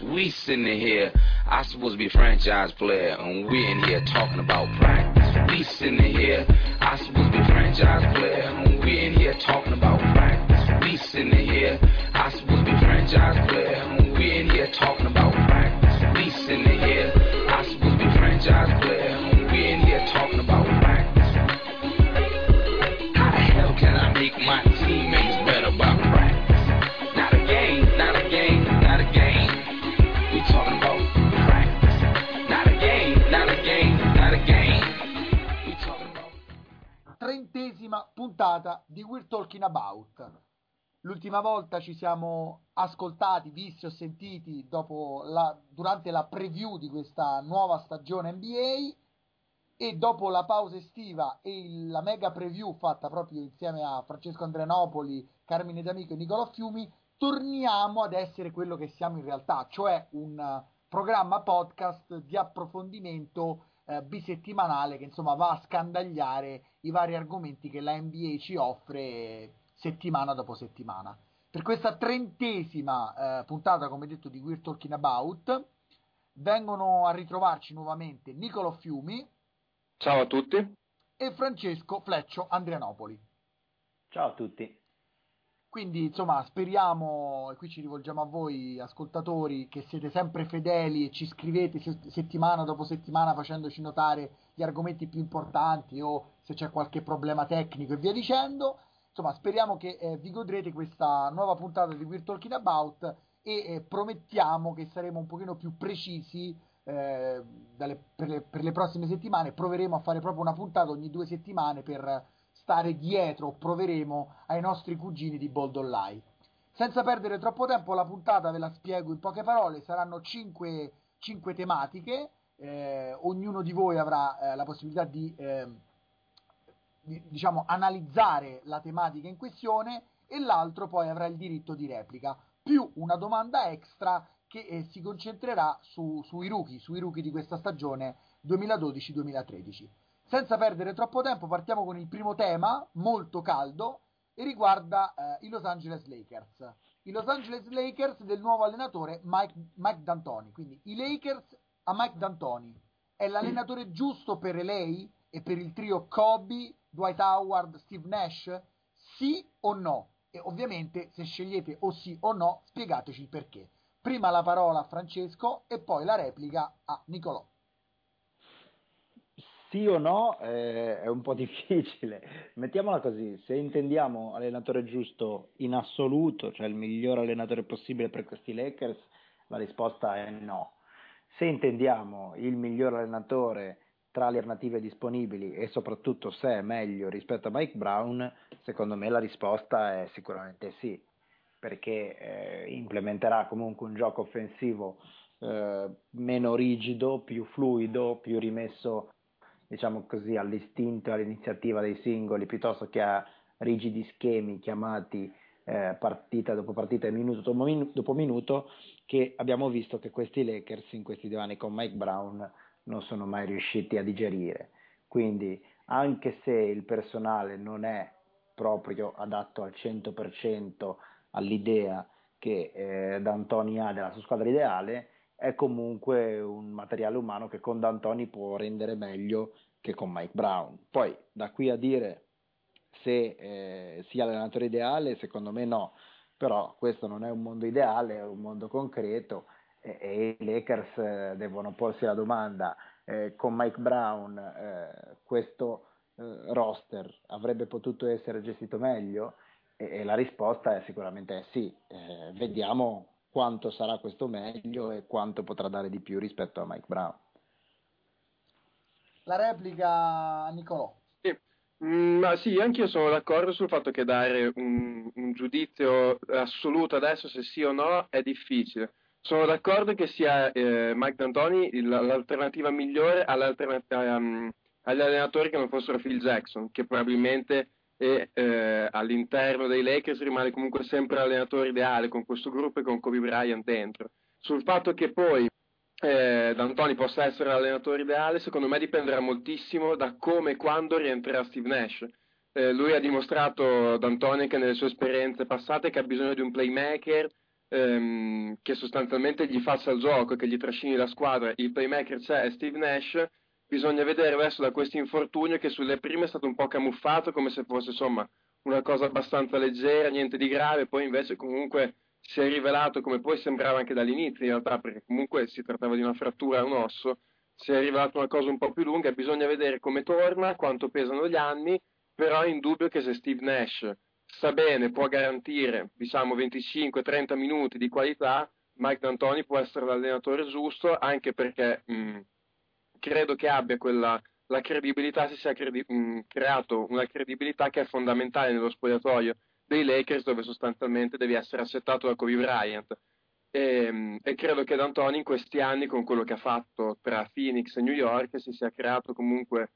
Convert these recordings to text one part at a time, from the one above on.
We sitting here, I supposed to be franchise player, and we in here talking about practice. We sitting here, I supposed to be franchise player, and we in here talking about practice. We sitting here, I supposed to be franchise player, and we in here talking about practice. We sitting here, I supposed to be franchise player, puntata di We're Talking About. L'ultima volta ci siamo ascoltati, visti o sentiti la, durante la preview di questa nuova stagione NBA e dopo la pausa estiva e il- la mega preview fatta proprio insieme a Francesco Andrianopoli, Carmine D'Amico e Nicolò Fiumi, torniamo ad essere quello che siamo in realtà, cioè un programma podcast di approfondimento eh, bisettimanale che insomma va a scandagliare i vari argomenti che la NBA ci offre settimana dopo settimana. Per questa trentesima eh, puntata, come detto, di We're Talking About, vengono a ritrovarci nuovamente Nicolò Fiumi Ciao a tutti. e Francesco Fleccio Andrianopoli. Ciao a tutti. Quindi, insomma, speriamo, e qui ci rivolgiamo a voi ascoltatori, che siete sempre fedeli e ci scrivete se- settimana dopo settimana facendoci notare gli argomenti più importanti o se c'è qualche problema tecnico e via dicendo. Insomma, speriamo che eh, vi godrete questa nuova puntata di We're Talking About e eh, promettiamo che saremo un pochino più precisi eh, dalle- per, le, per le prossime settimane. Proveremo a fare proprio una puntata ogni due settimane per stare dietro, proveremo ai nostri cugini di Bold Online. Senza perdere troppo tempo, la puntata ve la spiego in poche parole, saranno cinque, cinque tematiche, eh, ognuno di voi avrà eh, la possibilità di, ehm, di, diciamo, analizzare la tematica in questione e l'altro poi avrà il diritto di replica, più una domanda extra che eh, si concentrerà su- sui rookie, sui rookie di questa stagione 2012-2013. Senza perdere troppo tempo, partiamo con il primo tema, molto caldo, e riguarda eh, i Los Angeles Lakers. I Los Angeles Lakers del nuovo allenatore Mike, Mike D'Antoni. Quindi i Lakers a Mike D'Antoni. È l'allenatore giusto per LA e per il trio Kobe, Dwight Howard, Steve Nash? Sì o no? E ovviamente se scegliete o sì o no, spiegateci il perché. Prima la parola a Francesco e poi la replica a Nicolò. Sì o no eh, è un po' difficile. Mettiamola così, se intendiamo allenatore giusto in assoluto, cioè il miglior allenatore possibile per questi Lakers, la risposta è no. Se intendiamo il miglior allenatore tra le alternative disponibili e soprattutto se è meglio rispetto a Mike Brown, secondo me la risposta è sicuramente sì, perché eh, implementerà comunque un gioco offensivo eh, meno rigido, più fluido, più rimesso diciamo così, all'istinto e all'iniziativa dei singoli piuttosto che a rigidi schemi chiamati eh, partita dopo partita e minuto dopo, minu- dopo minuto che abbiamo visto che questi Lakers in questi due anni con Mike Brown non sono mai riusciti a digerire. Quindi anche se il personale non è proprio adatto al 100% all'idea che eh, D'Antoni ha della sua squadra ideale, è comunque un materiale umano che con D'Antoni può rendere meglio che con Mike Brown. Poi da qui a dire se eh, sia l'allenatore ideale, secondo me no, però questo non è un mondo ideale, è un mondo concreto e, e i Lakers eh, devono porsi la domanda eh, con Mike Brown eh, questo eh, roster avrebbe potuto essere gestito meglio e, e la risposta è sicuramente sì. Eh, vediamo quanto sarà questo meglio e quanto potrà dare di più rispetto a Mike Brown. La replica a Nicolò. Sì. Mm, ma sì, anch'io sono d'accordo sul fatto che dare un, un giudizio assoluto adesso se sì o no è difficile. Sono d'accordo che sia eh, Mike D'Antoni il- l'alternativa migliore all'alternativa- um, agli allenatori che non fossero Phil Jackson, che probabilmente è, eh, all'interno dei Lakers rimane comunque sempre l'allenatore ideale con questo gruppo e con Kobe Bryant dentro. Sul fatto che poi eh, D'Antoni possa essere l'allenatore ideale, secondo me dipenderà moltissimo da come e quando rientrerà Steve Nash. Eh, lui ha dimostrato, D'Antoni, che nelle sue esperienze passate che ha bisogno di un playmaker ehm, che sostanzialmente gli faccia il gioco, che gli trascini la squadra, il playmaker c'è, è Steve Nash, bisogna vedere adesso da questo infortunio che sulle prime è stato un po' camuffato come se fosse insomma una cosa abbastanza leggera, niente di grave, poi invece comunque si è rivelato come poi sembrava anche dall'inizio in realtà, perché comunque si trattava di una frattura a un osso, si è rivelato una cosa un po' più lunga, bisogna vedere come torna, quanto pesano gli anni, però è indubbio che se Steve Nash sta bene, può garantire diciamo 25-30 minuti di qualità, Mike D'Antoni può essere l'allenatore giusto, anche perché mh, credo che abbia quella la credibilità, si sia credi- mh, creato una credibilità che è fondamentale nello spogliatoio dei Lakers, dove sostanzialmente devi essere accettato da Kobe Bryant. E, e, credo che D'Antoni in questi anni, con quello che ha fatto tra Phoenix e New York, si sia creato comunque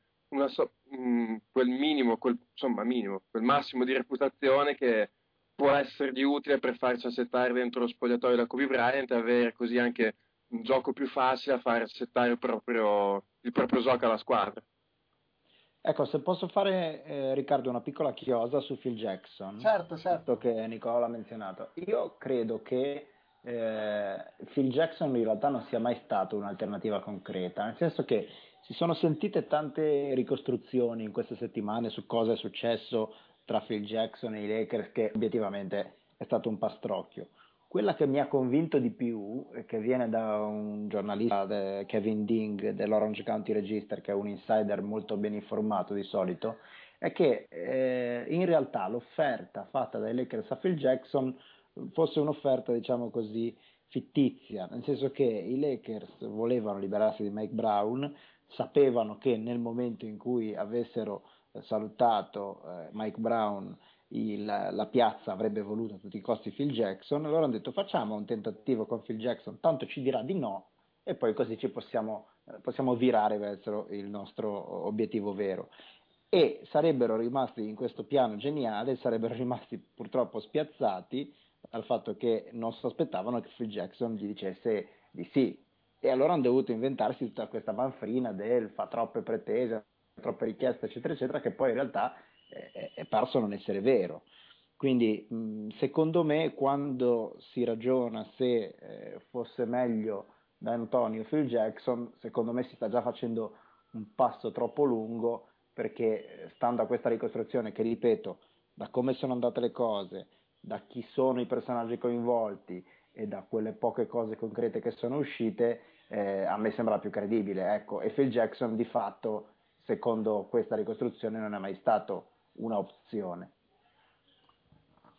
so, mh, quel minimo, quel, insomma, minimo, quel massimo di reputazione che può essergli utile per farci accettare dentro lo spogliatoio da Kobe Bryant e avere così anche un gioco più facile a far accettare il proprio, il proprio gioco alla squadra. Ecco, se posso fare, eh, Riccardo, una piccola chiosa su Phil Jackson. Certo, certo. che Nicola l'ha menzionato. Io credo che eh, Phil Jackson in realtà non sia mai stato un'alternativa concreta, nel senso che si sono sentite tante ricostruzioni in queste settimane su cosa è successo tra Phil Jackson e i Lakers che obiettivamente è stato un pastrocchio. Quella che mi ha convinto di più, che viene da un giornalista, Kevin Ding, dell'Orange County Register, che è un insider molto ben informato di solito, è che eh, in realtà l'offerta fatta dai Lakers a Phil Jackson fosse un'offerta, diciamo così, fittizia, nel senso che i Lakers volevano liberarsi di Mike Brown, sapevano che nel momento in cui avessero salutato eh, Mike Brown il, la piazza avrebbe voluto a tutti i costi Phil Jackson, allora hanno detto facciamo un tentativo con Phil Jackson, tanto ci dirà di no e poi così ci possiamo, eh, possiamo virare verso il nostro obiettivo vero. E sarebbero rimasti in questo piano geniale, sarebbero rimasti purtroppo spiazzati dal fatto che non sospettavano che Phil Jackson gli dicesse di sì. E allora hanno dovuto inventarsi tutta questa manfrina del fa troppe pretese, troppe richieste, eccetera, eccetera, che poi in realtà è, parso non essere vero. Quindi secondo me quando si ragiona se eh, fosse meglio da Antonio Phil Jackson, secondo me si sta già facendo un passo troppo lungo perché eh, stando a questa ricostruzione che ripeto, da come sono andate le cose, da chi sono i personaggi coinvolti e da quelle poche cose concrete che sono uscite, eh, a me sembra più credibile. Ecco, e Phil Jackson di fatto, secondo questa ricostruzione, non è mai stato una opzione.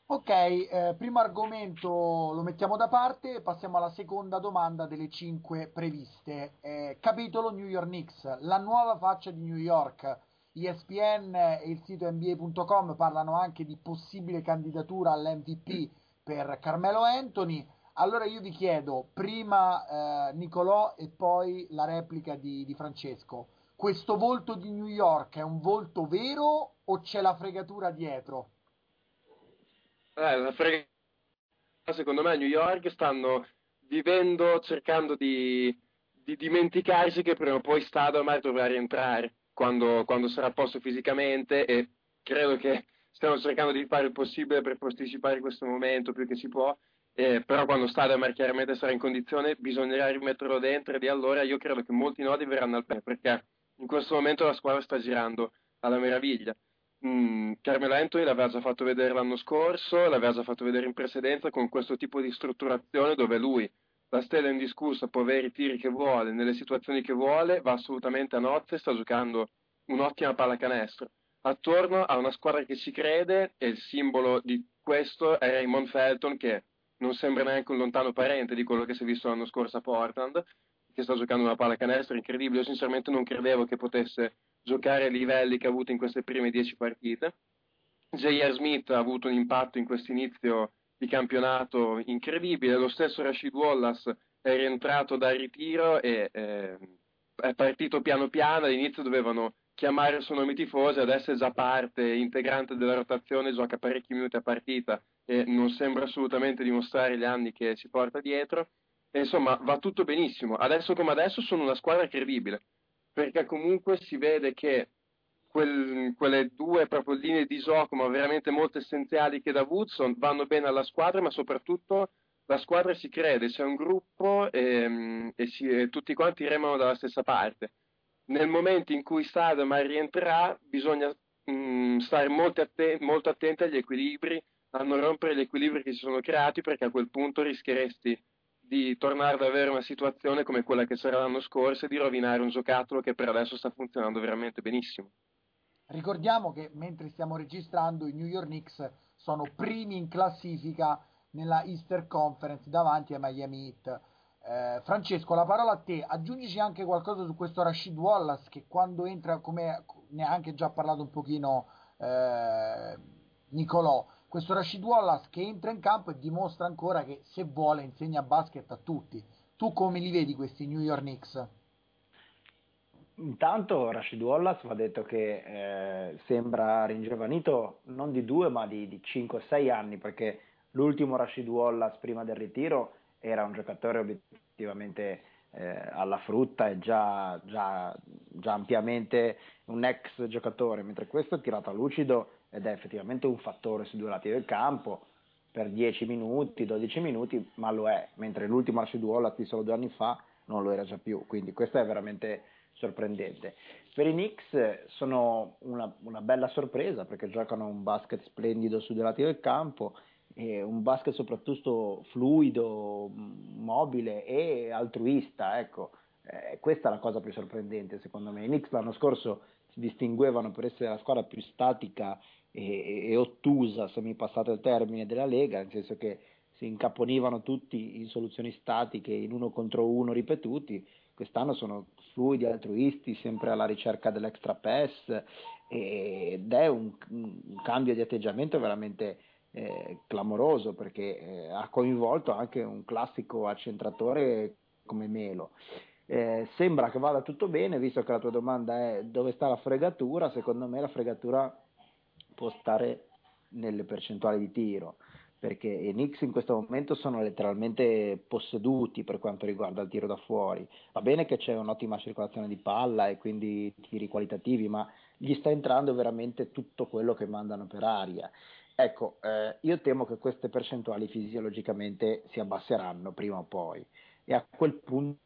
Ok, eh, primo argomento lo mettiamo da parte, passiamo alla seconda domanda delle cinque previste. Eh, capitolo New York Knicks, la nuova faccia di New York. ESPN e il sito NBA.com parlano anche di possibile candidatura all'MVP per Carmelo Anthony. Allora io vi chiedo prima eh, Nicolò e poi la replica di, di Francesco questo volto di New York è un volto vero o c'è la fregatura dietro? Eh, la fregatura, secondo me a New York stanno vivendo, cercando di, di dimenticarsi che prima o poi Stado ormai dovrà rientrare quando, quando sarà a posto fisicamente e credo che stiamo cercando di fare il possibile per posticipare questo momento più che si può, eh, però quando Stademar chiaramente sarà in condizione bisognerà rimetterlo dentro e di allora io credo che molti nodi verranno al pé perché in questo momento la squadra sta girando alla meraviglia. Mm, Carmelo Anthony l'aveva già fatto vedere l'anno scorso, l'aveva già fatto vedere in precedenza con questo tipo di strutturazione dove lui, la stella indiscussa, può avere i tiri che vuole, nelle situazioni che vuole, va assolutamente a nozze sta giocando un'ottima pallacanestro. Attorno a una squadra che ci crede e il simbolo di questo è Raymond Felton che non sembra neanche un lontano parente di quello che si è visto l'anno scorso a Portland che sta giocando una pallacanestro incredibile. Io sinceramente non credevo che potesse giocare ai livelli che ha avuto in queste prime dieci partite. J.R. Smith ha avuto un impatto in questo inizio di campionato incredibile. Lo stesso Rashid Wallace è rientrato dal ritiro e eh, è partito piano piano. All'inizio dovevano chiamare il suo nome tifosi, adesso è già parte integrante della rotazione, gioca parecchi minuti a partita e non sembra assolutamente dimostrare gli anni che si porta dietro. E insomma, va tutto benissimo. Adesso come adesso sono una squadra credibile, perché comunque si vede che quel, quelle due proprio linee di gioco, ma veramente molto essenziali che da Woodson, vanno bene alla squadra, ma soprattutto la squadra si crede, c'è un gruppo e, e, si, e tutti quanti remano dalla stessa parte. Nel momento in cui Stademar rientrerà bisogna mh, mm, stare molto, atten- molto attenti agli equilibri, a non rompere gli equilibri che si sono creati perché a quel punto rischieresti di tornare ad avere una situazione come quella che c'era l'anno scorso e di rovinare un giocattolo che per adesso sta funzionando veramente benissimo. Ricordiamo che mentre stiamo registrando i New York Knicks sono primi in classifica nella Easter Conference davanti ai Miami Heat. Eh, Francesco, la parola a te. Aggiungici anche qualcosa su questo Rashid Wallace che quando entra, come ne ha anche già parlato un pochino eh, Nicolò, questo Rashid Wallace che entra in campo e dimostra ancora che se vuole insegna basket a tutti. Tu come li vedi questi New York Knicks? Intanto Rashid Wallace va detto che eh, sembra ringiovanito non di due ma di, di 5-6 anni perché l'ultimo Rashid Wallace prima del ritiro era un giocatore obiettivamente eh, alla frutta e già, già, già, ampiamente un ex giocatore, mentre questo tirato a lucido ed è effettivamente un fattore sui due lati del campo per 10 minuti, 12 minuti, ma lo è, mentre l'ultimo Wallace di solo due anni fa non lo era già più, quindi questo è veramente sorprendente. Per i Knicks sono una, una, bella sorpresa perché giocano un basket splendido sui due lati del campo, un basket soprattutto fluido, mobile e altruista. Ecco. Eh, questa è la cosa più sorprendente secondo me. I Knicks l'anno scorso si distinguevano per essere la squadra più statica e, e ottusa, se mi passate il termine, della Lega, nel senso che si incaponivano tutti in soluzioni statiche, in uno contro uno ripetuti quest'anno sono fluidi, altruisti, sempre alla ricerca dell'extra pass ed è un, un cambio di atteggiamento veramente eh, clamoroso perché eh, ha coinvolto anche un classico accentratore come Melo. Eh, sembra che vada tutto bene, visto che la tua domanda è dove sta la fregatura, secondo me la fregatura può stare nelle percentuali di tiro perché i Knicks in questo momento sono letteralmente posseduti per quanto riguarda il tiro da fuori. Va bene che c'è un'ottima circolazione di palla e quindi tiri qualitativi, ma gli sta entrando veramente tutto quello che mandano per aria. Ecco, eh, io temo che queste percentuali fisiologicamente si abbasseranno prima o poi e a quel punto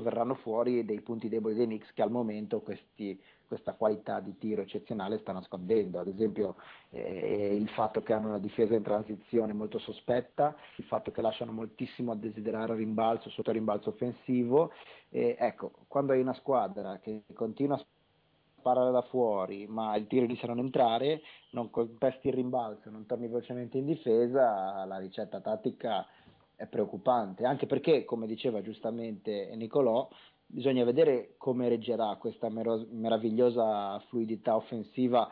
verranno fuori dei punti deboli dei Knicks che al momento questi questa qualità di tiro eccezionale sta nascondendo, ad esempio eh, il fatto che hanno una difesa in transizione molto sospetta, il fatto che lasciano moltissimo a desiderare rimbalzo sotto rimbalzo offensivo, e, ecco, quando hai una squadra che continua a sparare da fuori, ma il tiro inizia a non entrare, non contesti il rimbalzo, non torni velocemente in difesa, la ricetta tattica è preoccupante, anche perché, come diceva giustamente Nicolò, bisogna vedere come reggerà questa mero- meravigliosa fluidità offensiva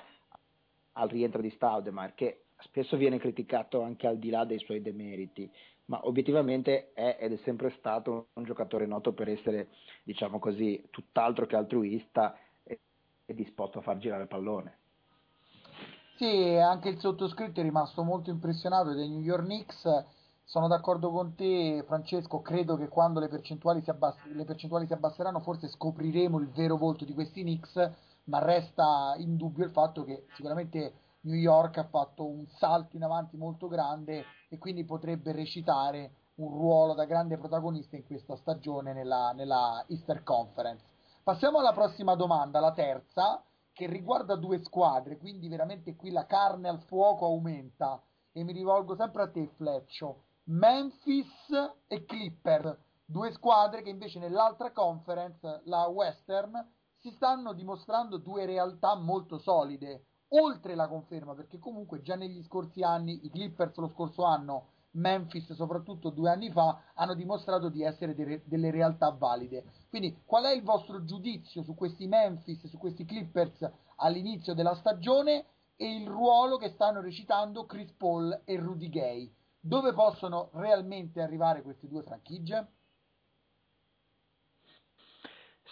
al rientro di Staudemar, che spesso viene criticato anche al di là dei suoi demeriti, ma obiettivamente è ed è sempre stato un giocatore noto per essere, diciamo così, tutt'altro che altruista e, e disposto a far girare il pallone. Sì, anche il sottoscritto è rimasto molto impressionato dei New York Knicks sono d'accordo con te, Francesco. Credo che quando le percentuali, si abbass- le percentuali si abbasseranno, forse scopriremo il vero volto di questi Knicks. Ma resta in dubbio il fatto che sicuramente New York ha fatto un salto in avanti molto grande e quindi potrebbe recitare un ruolo da grande protagonista in questa stagione nella, nella Easter Conference. Passiamo alla prossima domanda, la terza, che riguarda due squadre, quindi veramente qui la carne al fuoco aumenta. E mi rivolgo sempre a te, Fleccio. Memphis e Clipper, due squadre che invece nell'altra conference, la Western, si stanno dimostrando due realtà molto solide, oltre la conferma, perché comunque già negli scorsi anni, i Clippers lo scorso anno, Memphis soprattutto due anni fa, hanno dimostrato di essere de- delle realtà valide. Quindi qual è il vostro giudizio su questi Memphis, su questi Clippers all'inizio della stagione e il ruolo che stanno recitando Chris Paul e Rudy Gay? Dove possono realmente arrivare queste due franchigie?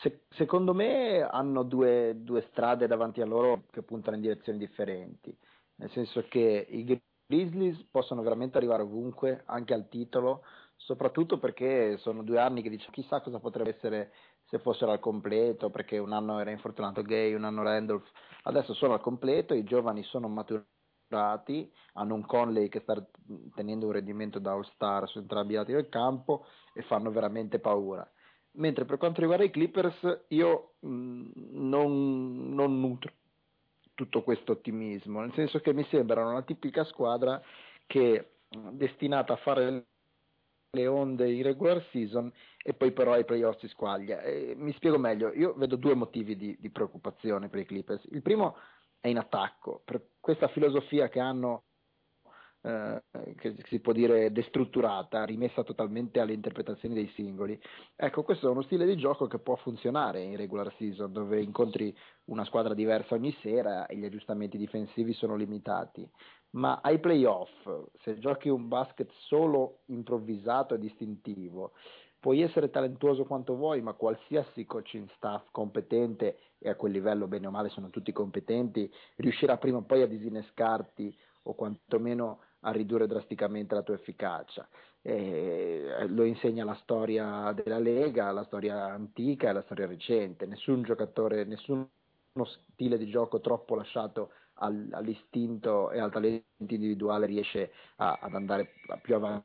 Se, secondo me hanno due, due, strade davanti a loro che puntano in direzioni differenti, nel senso che i Grizzlies possono veramente arrivare ovunque, anche al titolo, soprattutto perché sono due anni che dice chissà cosa potrebbe essere se fossero al completo, perché un anno era infortunato Gay, un anno Randolph, adesso sono al completo, i giovani sono maturati dimostrati, hanno un Conley che sta tenendo un rendimento da all-star su entrambi i lati del campo e fanno veramente paura. Mentre per quanto riguarda i Clippers, io mh, non, non nutro tutto questo ottimismo, nel senso che mi sembrano una tipica squadra che è destinata a fare le onde in regular season e poi però ai playoff si squaglia. E mi spiego meglio, io vedo due motivi di, di preoccupazione per i Clippers. Il primo è in attacco, per questa filosofia che hanno eh, che si può dire destrutturata, rimessa totalmente alle interpretazioni dei singoli. Ecco, questo è uno stile di gioco che può funzionare in regular season, dove incontri una squadra diversa ogni sera e gli aggiustamenti difensivi sono limitati. Ma ai playoff, se giochi un basket solo improvvisato e distintivo, puoi essere talentuoso quanto vuoi, ma qualsiasi coaching staff competente, e a quel livello bene o male sono tutti competenti, riuscirà prima o poi a disinnescarti o quantomeno a ridurre drasticamente la tua efficacia. E lo insegna la storia della Lega, la storia antica e la storia recente. Nessun giocatore, nessuno stile di gioco troppo lasciato al, all'istinto e al talento individuale riesce a, ad andare più avanti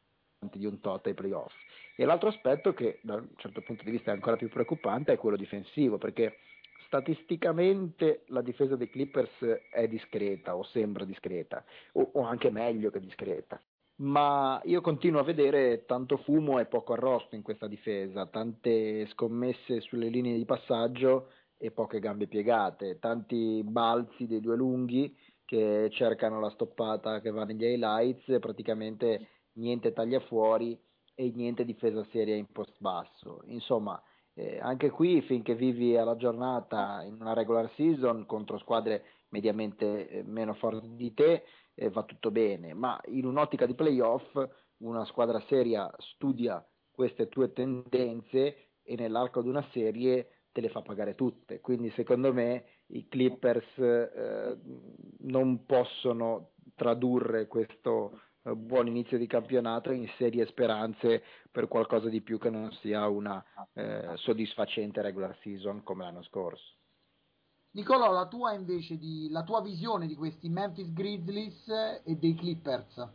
di un tot ai playoff. E l'altro aspetto che da un certo punto di vista è ancora più preoccupante è quello difensivo, perché statisticamente la difesa dei Clippers è discreta o sembra discreta o, o, anche meglio che discreta. Ma io continuo a vedere tanto fumo e poco arrosto in questa difesa, tante scommesse sulle linee di passaggio e poche gambe piegate, tanti balzi dei due lunghi che cercano la stoppata che va negli highlights, praticamente niente taglia fuori e niente difesa seria in post basso. Insomma, eh, anche qui, finché vivi alla giornata in una regular season contro squadre mediamente eh, meno forti di te, eh, va tutto bene, ma in un'ottica di playoff una squadra seria studia queste tue tendenze e nell'arco di una serie te le fa pagare tutte. Quindi secondo me i Clippers eh, non possono tradurre questo buon inizio di campionato in serie speranze per qualcosa di più che non sia una eh, soddisfacente regular season come l'anno scorso. Nicolò, la tua invece di, la tua visione di questi Memphis Grizzlies e dei Clippers?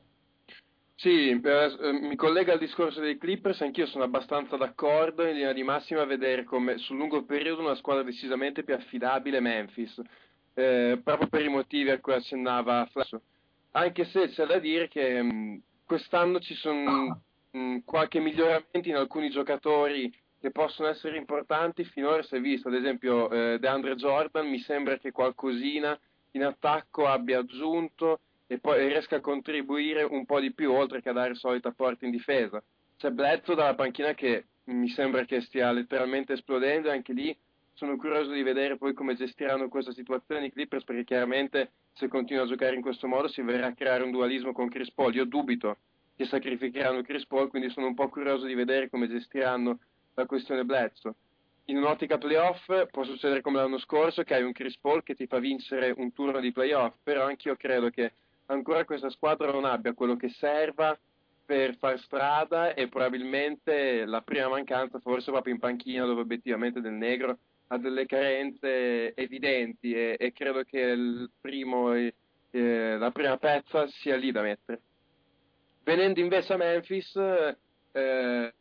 Sì, eh, mi collega al discorso dei Clippers, anch'io sono abbastanza d'accordo in linea di massima a vedere come sul lungo periodo una squadra decisamente più affidabile Memphis, eh, proprio per i motivi a cui accennava Flash anche se c'è da dire che mh, mm, quest'anno ci sono mm, qualche miglioramento in alcuni giocatori che possono essere importanti, finora si è visto, ad esempio eh, DeAndre Jordan, mi sembra che qualcosina in attacco abbia aggiunto e poi riesca a contribuire un po' di più, oltre che a dare il solito apporto in difesa. C'è Bledsoe dalla panchina che mi sembra che stia letteralmente esplodendo e anche lì sono curioso di vedere poi come gestiranno questa situazione i Clippers perché chiaramente se continua a giocare in questo modo si verrà a creare un dualismo con Chris Paul. Io dubito che sacrificheranno Chris Paul, quindi sono un po' curioso di vedere come gestiranno la questione Bledsoe. In un'ottica playoff può succedere come l'anno scorso che hai un Chris Paul che ti fa vincere un turno di playoff, però anch'io credo che ancora questa squadra non abbia quello che serva per far strada e probabilmente la prima mancanza forse proprio in panchina dove obiettivamente del negro ha delle carenze evidenti e, e credo che primo, eh, la prima pezza sia lì da mettere. Venendo invece a Memphis, eh,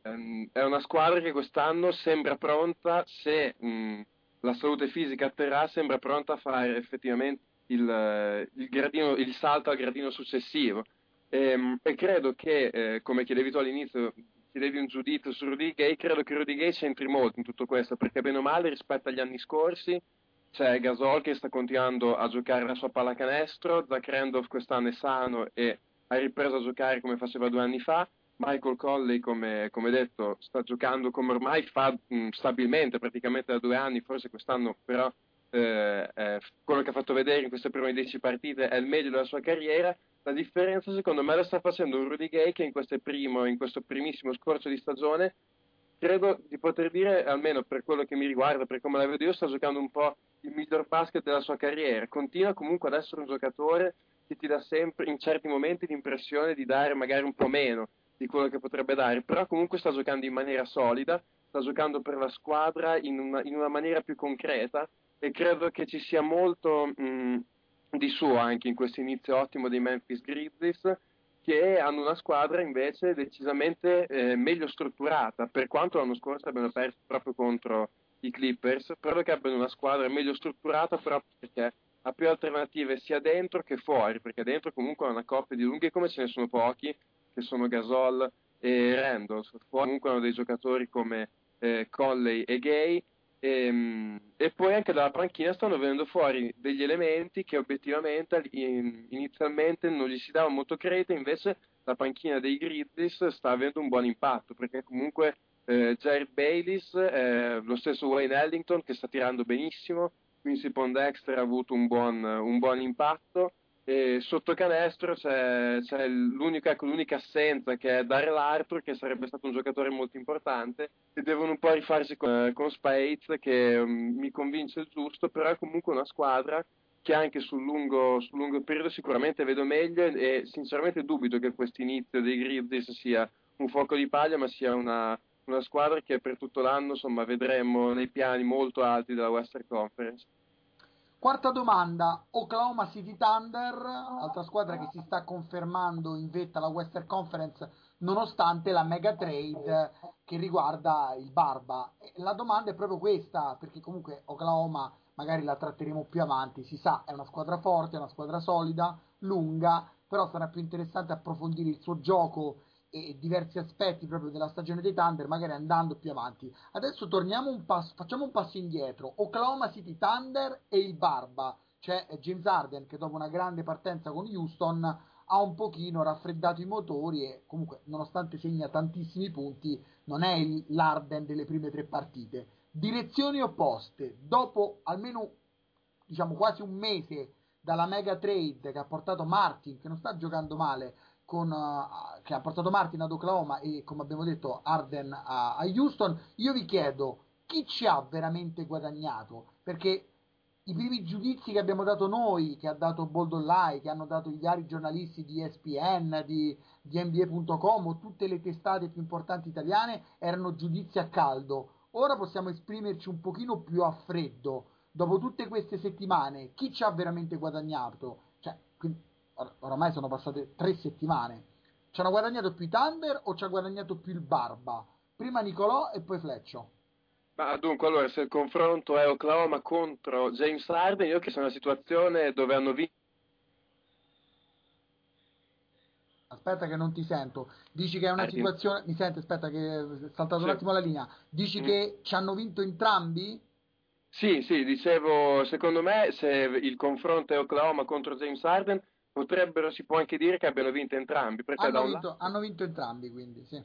è una squadra che quest'anno sembra pronta, se mh, la salute fisica atterrà, sembra pronta a fare effettivamente il, il, gradino, il salto al gradino successivo. E, ehm, e credo che, eh, come chiedevi tu all'inizio, chiedevi un giudizio su Rudy Gay, credo che Rudy Gay c'entri molto in tutto questo, perché bene o male rispetto agli anni scorsi c'è Gasol che sta continuando a giocare la sua pallacanestro, Zach Randolph quest'anno è sano e ha ripreso a giocare come faceva due anni fa, Michael Colley, come, come detto, sta giocando come ormai fa mh, stabilmente, praticamente da due anni, forse quest'anno però eh, eh, quello che ha fatto vedere in queste prime dieci partite è il meglio della sua carriera la differenza secondo me la sta facendo Rudy Gay che in, primo, in questo primissimo scorcio di stagione credo di poter dire, almeno per quello che mi riguarda, per come la vedo io, sta giocando un po' il miglior basket della sua carriera. Continua comunque ad essere un giocatore che ti dà sempre, in certi momenti, l'impressione di dare magari un po' meno di quello che potrebbe dare, però comunque sta giocando in maniera solida, sta giocando per la squadra in una, in una maniera più concreta e credo che ci sia molto mh, di suo anche in questo inizio ottimo dei Memphis Grizzlies che hanno una squadra invece decisamente eh, meglio strutturata, per quanto l'anno scorso abbiano perso proprio contro i Clippers, credo che abbiano una squadra meglio strutturata proprio perché ha più alternative sia dentro che fuori, perché dentro comunque ha una coppia di lunghi come ce ne sono pochi, che sono Gasol e Randall, fuori comunque hanno dei giocatori come eh, Colley e Gay, e, ehm, e, poi anche dalla panchina stanno venendo fuori degli elementi che obiettivamente inizialmente non gli si dava molto credito, invece la panchina dei Grizzlies sta avendo un buon impatto, perché comunque eh, Jared Baylis, eh, lo stesso Wayne Ellington che sta tirando benissimo, Quincy Pondexter ha avuto un buon, un buon impatto, e sotto canestro c'è, c'è l'unica, ecco, l'unica, assenza che è Daryl Arthur che sarebbe stato un giocatore molto importante e devono un po' rifarsi con, con Spades che um, mi convince il giusto però è comunque una squadra che anche sul lungo, sul lungo periodo sicuramente vedo meglio e sinceramente dubito che questo inizio dei Grizzlies sia un fuoco di paglia ma sia una, una squadra che per tutto l'anno insomma, vedremo nei piani molto alti della Western Conference Quarta domanda, Oklahoma City Thunder, altra squadra che si sta confermando in vetta alla Western Conference nonostante la mega trade che riguarda il Barba. La domanda è proprio questa, perché comunque Oklahoma magari la tratteremo più avanti, si sa, è una squadra forte, è una squadra solida, lunga, però sarà più interessante approfondire il suo gioco e diversi aspetti proprio della stagione dei Thunder, magari andando più avanti. Adesso torniamo un passo, facciamo un passo indietro. Oklahoma City Thunder e il Barba, c'è James Arden che dopo una grande partenza con Houston ha un pochino raffreddato i motori e comunque nonostante segna tantissimi punti non è l'Arden delle prime tre partite. Direzioni opposte, dopo almeno diciamo quasi un mese dalla mega trade che ha portato Martin, che non sta giocando male, con, uh, che ha portato Martin ad Oklahoma e come abbiamo detto Arden a, a, Houston, io vi chiedo chi ci ha veramente guadagnato? Perché i primi giudizi che abbiamo dato noi, che ha dato Bold Online, che hanno dato i vari giornalisti di ESPN, di, di NBA.com o tutte le testate più importanti italiane, erano giudizi a caldo. Ora possiamo esprimerci un pochino più a freddo. Dopo tutte queste settimane, chi ci ha veramente guadagnato? Cioè, or- oramai sono passate tre settimane. Ci hanno guadagnato più i Thunder o ci ha guadagnato più il Barba? Prima Nicolò e poi Fleccio. Ma dunque, allora, se il confronto è Oklahoma contro James Harden, io che sono in una situazione dove hanno vinto. Aspetta che non ti sento. Dici che è una situazione... Mi senti? Aspetta che è saltato sì. un attimo la linea. Dici mm. che ci hanno vinto entrambi? Sì, sì, dicevo, secondo me se il confronto è Oklahoma contro James Harden, potrebbero, si può anche dire che abbiano vinto entrambi. Hanno vinto, lato... hanno, vinto, entrambi, quindi sì.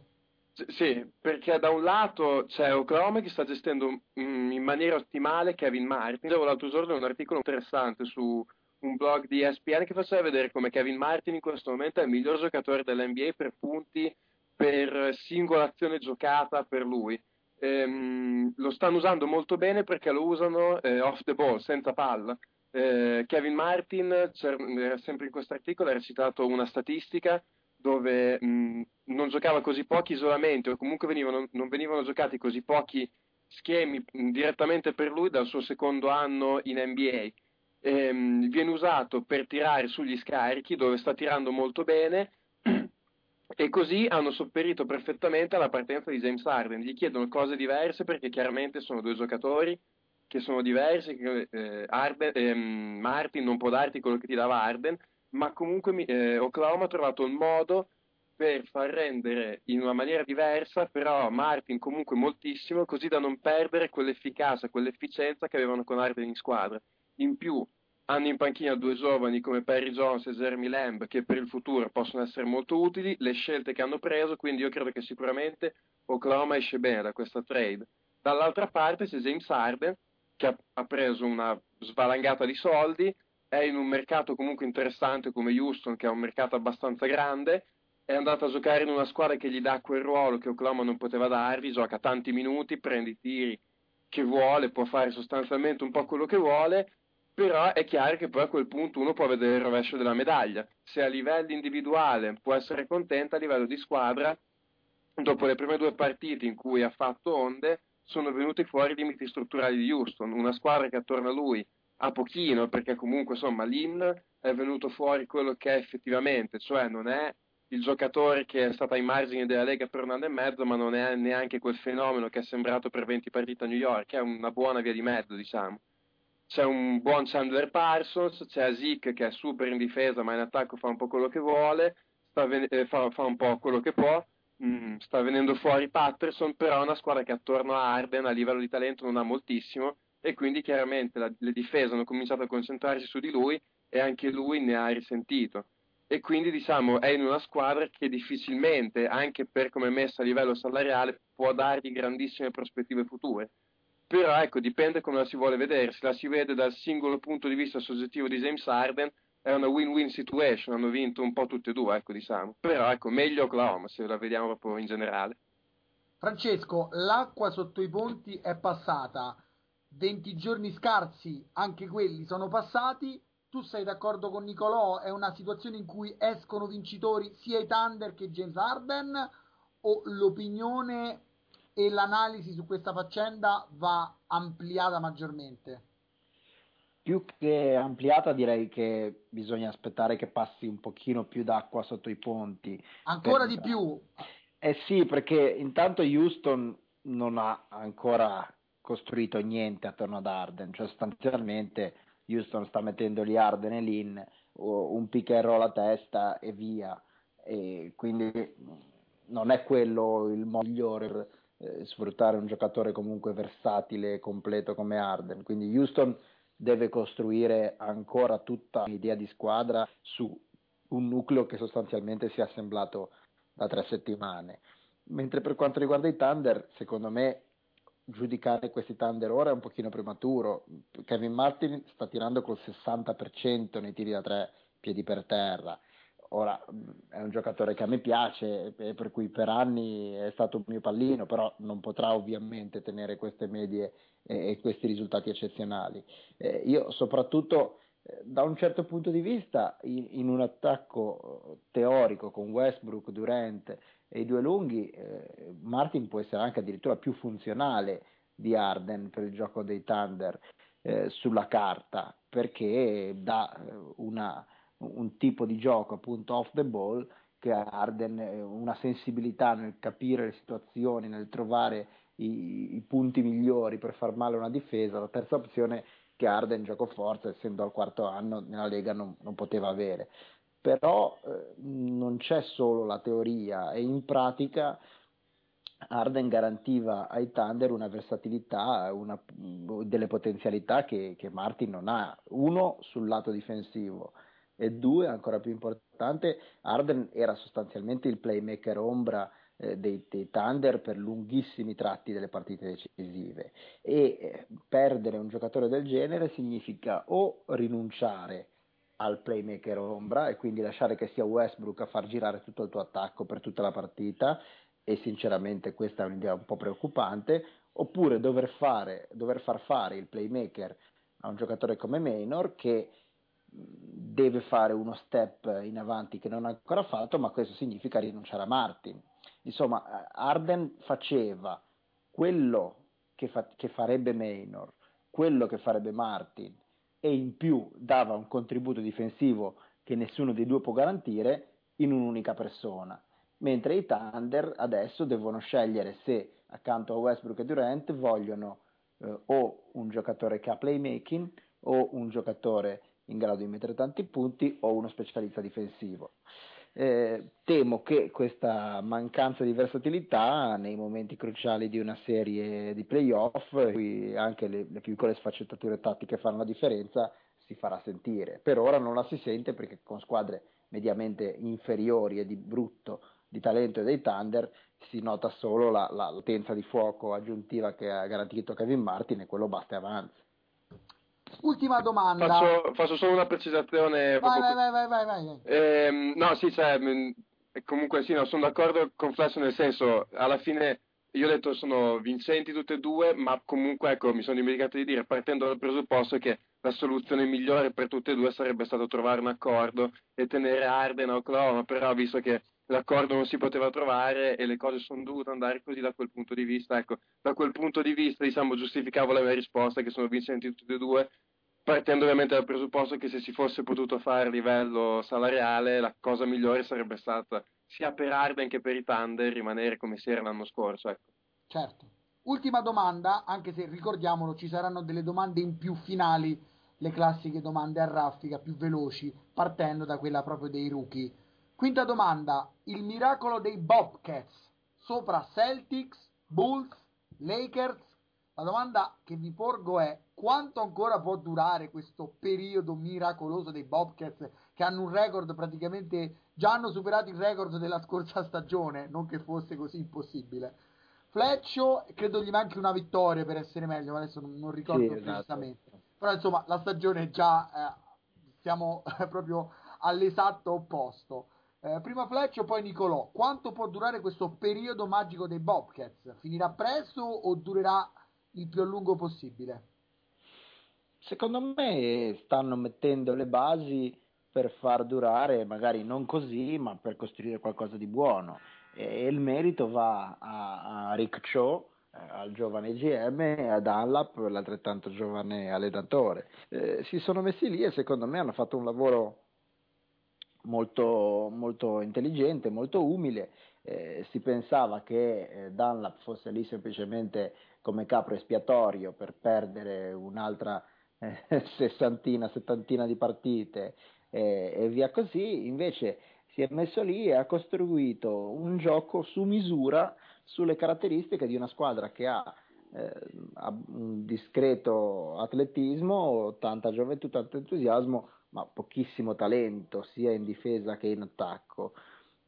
Sì, perché da un lato c'è Oklahoma che sta gestendo mm, in maniera ottimale Kevin Martin. Leggevo l'altro giorno un articolo interessante su un blog di ESPN che faceva vedere come Kevin Martin in questo momento è il miglior giocatore dell'NBA per punti, per singola azione giocata per lui. Ehm, lo stanno usando molto bene perché lo usano eh, off the ball, senza palla. Eh, Kevin Martin, sempre in questo articolo, era citato una statistica dove mh, non giocava così pochi isolamenti o comunque venivano, non venivano giocati così pochi schemi mh, direttamente per lui dal suo secondo anno in NBA. E, mh, viene usato per tirare sugli scarichi dove sta tirando molto bene e così hanno sopperito perfettamente alla partenza di James Harden. Gli chiedono cose diverse perché chiaramente sono due giocatori che sono diversi, che, eh, Arden, eh, Martin non può darti quello che ti dava Arden, ma comunque eh, Oklahoma ha trovato un modo per far rendere in una maniera diversa, però Martin comunque moltissimo, così da non perdere quell'efficacia, quell'efficienza che avevano con Arden in squadra. In più hanno in panchina due giovani come Perry Jones e Jeremy Lamb che per il futuro possono essere molto utili, le scelte che hanno preso, quindi io credo che sicuramente Oklahoma esce bene da questa trade. Dall'altra parte c'è James Harden che ha, preso una svalangata di soldi, è in un mercato comunque interessante come Houston, che è un mercato abbastanza grande, è andato a giocare in una squadra che gli dà quel ruolo che Oklahoma non poteva dargli, gioca tanti minuti, prende i tiri che vuole, può fare sostanzialmente un po' quello che vuole, però è chiaro che poi a quel punto uno può vedere il rovescio della medaglia. Se a livello individuale può essere contento, a livello di squadra, dopo le prime due partite in cui ha fatto onde, sono venuti fuori i limiti strutturali di Houston, una squadra che attorno a lui a pochino, perché comunque insomma Lin è venuto fuori quello che è effettivamente, cioè non è il giocatore che è stato ai margini della Lega per un anno e mezzo, ma non è neanche quel fenomeno che è sembrato per 20 partite a New York, è una buona via di mezzo, diciamo. C'è un buon Chandler Parsons, c'è Azik che è super in difesa, ma in attacco fa un po' quello che vuole, ven- eh, fa, fa, un po' quello che può. Mm, sta venendo fuori Patterson, però è una squadra che attorno a Arden a livello di talento non ha moltissimo e quindi chiaramente la, le difese hanno cominciato a concentrarsi su di lui e anche lui ne ha risentito e quindi diciamo è in una squadra che difficilmente, anche per come è messa a livello salariale, può dargli grandissime prospettive future. Però ecco, dipende come la si vuole vedere, se la si vede dal singolo punto di vista soggettivo di James Harden è una win-win situation, hanno vinto un po' tutte e due, ecco diciamo. Però ecco, meglio Oklahoma se la vediamo proprio in generale. Francesco, l'acqua sotto i ponti è passata, 20 giorni scarsi, anche quelli sono passati, tu sei d'accordo con Nicolò? È una situazione in cui escono vincitori sia i Thunder che James Harden? O l'opinione e l'analisi su questa faccenda va ampliata maggiormente? Più che ampliata direi che bisogna aspettare che passi un pochino più d'acqua sotto i ponti. Ancora di più? Eh sì, perché intanto Houston non ha ancora costruito niente attorno ad Arden, cioè sostanzialmente Houston sta mettendo gli Arden e Lin, un pick and roll a testa e via. E quindi non è quello il modo migliore per eh, sfruttare un giocatore comunque versatile e completo come Arden. Quindi Houston deve costruire ancora tutta l'idea di squadra su un nucleo che sostanzialmente si è assemblato da tre settimane. Mentre per quanto riguarda i Thunder, secondo me giudicare questi Thunder ora è un pochino prematuro. Kevin Martin sta tirando col 60% nei tiri da tre piedi per terra. Ora è un giocatore che a me piace e per cui per anni è stato un mio pallino, però non potrà ovviamente tenere queste medie e, questi risultati eccezionali. Eh, io soprattutto eh, da un certo punto di vista in, in un attacco teorico con Westbrook, Durant e i due lunghi, eh, Martin può essere anche addirittura più funzionale di Arden per il gioco dei Thunder eh, sulla carta, perché dà eh, una, un tipo di gioco appunto off the ball che Arden eh, una sensibilità nel capire le situazioni, nel trovare i, i, punti migliori per far male una difesa. La terza opzione che Arden gioco forza, essendo al quarto anno nella Lega, non, non poteva avere però eh, non c'è solo la teoria e in pratica Arden garantiva ai Thunder una versatilità, una, delle potenzialità che, che, Martin non ha, uno sul lato difensivo e due, ancora più importante, Arden era sostanzialmente il playmaker ombra dei, dei, Thunder per lunghissimi tratti delle partite decisive. E eh, perdere un giocatore del genere significa o rinunciare al playmaker ombra e quindi lasciare che sia Westbrook a far girare tutto il tuo attacco per tutta la partita e sinceramente questa è un'idea un po' preoccupante oppure dover, fare, dover far fare il playmaker a un giocatore come Maynor che deve fare uno step in avanti che non ha ancora fatto ma questo significa rinunciare a Martin insomma Arden faceva quello che, fa, che farebbe Maynor quello che farebbe Martin e in più dava un contributo difensivo che nessuno dei due può garantire in un'unica persona. Mentre i Thunder adesso devono scegliere se accanto a Westbrook e Durant vogliono eh, o un giocatore che ha playmaking o un giocatore in grado di mettere tanti punti o uno specialista difensivo. Eh, temo che questa mancanza di versatilità nei momenti cruciali di una serie di playoff, cui anche le, le piccole sfaccettature tattiche fanno la differenza, si farà sentire. Per ora non la si sente perché con squadre mediamente inferiori e di brutto di talento dei Thunder si nota solo la, la potenza di fuoco aggiuntiva che ha garantito Kevin Martin e quello basta e avanza. Ultima domanda. Faccio, faccio, solo una precisazione. Vai, vai, vai, vai, vai, vai. Eh, no, sì, cioè, mm, comunque sì, no, sono d'accordo con Flash nel senso, alla fine io ho detto sono vincenti tutte e due, ma comunque ecco, mi sono dimenticato di dire, partendo dal presupposto che la soluzione migliore per tutte e due sarebbe stato trovare un accordo e tenere Arden a Oklahoma, però visto che l'accordo non si poteva trovare e le cose sono dovute andare così da quel punto di vista, ecco, da quel punto di vista diciamo giustificavo la mia risposta che sono vincenti tutti e due, partendo ovviamente dal presupposto che se si fosse potuto fare a livello salariale, la cosa migliore sarebbe stata sia per Arden che per i Thunder rimanere come si era l'anno scorso. Ecco. Certo. Ultima domanda, anche se ricordiamolo, ci saranno delle domande in più finali, le classiche domande a raffica più veloci, partendo da quella proprio dei rookie. Quinta domanda, il miracolo dei Bobcats sopra Celtics, Bulls, Lakers. La domanda che vi porgo è quanto ancora può durare questo periodo miracoloso dei Bobcats che hanno un record praticamente già hanno superato il record della scorsa stagione, non che fosse così impossibile. Fleccio, credo gli manchi una vittoria per essere meglio, ma adesso non, non ricordo sì, precisamente. Esatto. Però insomma, la stagione è già eh, siamo proprio all'esatto opposto. Eh, prima Fleccio, poi Nicolò. Quanto può durare questo periodo magico dei Bobcats? Finirà presto o durerà il più a lungo possibile? Secondo me stanno mettendo le basi per far durare, magari non così, ma per costruire qualcosa di buono. E il merito va a, a Rick Cho, eh, al giovane GM e a Dunlap, l'altrettanto giovane allenatore. Eh, si sono messi lì e secondo me hanno fatto un lavoro molto, molto intelligente, molto umile. Eh, si pensava che eh, Dunlap fosse lì semplicemente come capro espiatorio per perdere un'altra eh, sessantina, settantina di partite e via così, invece si è messo lì e ha costruito un gioco su misura sulle caratteristiche di una squadra che ha, eh, un discreto atletismo, tanta gioventù, tanto entusiasmo, ma pochissimo talento sia in difesa che in attacco.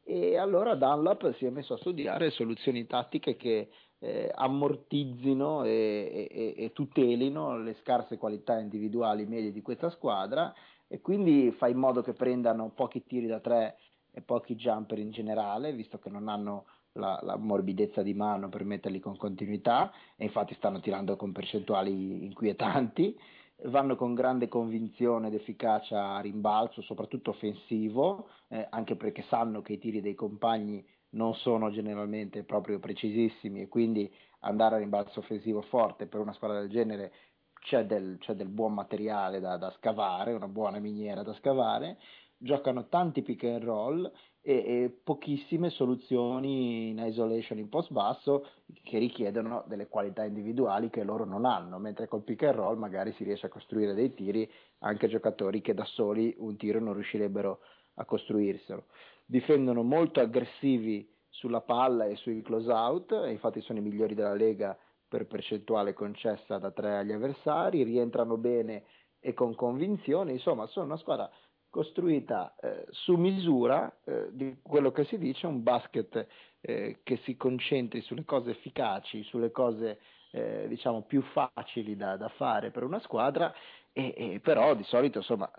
E allora Dunlap si è messo a studiare soluzioni tattiche che eh, ammortizzino e, e, e, tutelino le scarse qualità individuali medie di questa squadra e quindi fa in modo che prendano pochi tiri da tre e pochi jumper in generale, visto che non hanno la, la, morbidezza di mano per metterli con continuità e infatti stanno tirando con percentuali inquietanti vanno con grande convinzione ed efficacia a rimbalzo, soprattutto offensivo, eh, anche perché sanno che i tiri dei compagni non sono generalmente proprio precisissimi e quindi andare a rimbalzo offensivo forte per una squadra del genere c'è del, c'è del buon materiale da, da, scavare, una buona miniera da scavare, giocano tanti pick and roll e, e, pochissime soluzioni in isolation in post basso che richiedono delle qualità individuali che loro non hanno, mentre col pick and roll magari si riesce a costruire dei tiri anche giocatori che da soli un tiro non riuscirebbero a costruirselo. Difendono molto aggressivi sulla palla e sui close out, infatti sono i migliori della Lega per percentuale concessa da tre agli avversari, rientrano bene e con convinzione, insomma sono una squadra costruita eh, su misura eh, di quello che si dice un basket eh, che si concentri sulle cose efficaci, sulle cose eh, diciamo più facili da, da, fare per una squadra e, e però di solito insomma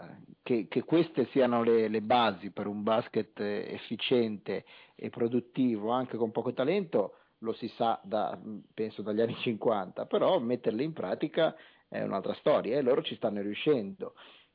che, che queste siano le, le, basi per un basket efficiente e produttivo anche con poco talento lo si sa da, penso dagli anni 50 però metterle in pratica è un'altra storia e loro ci stanno riuscendo.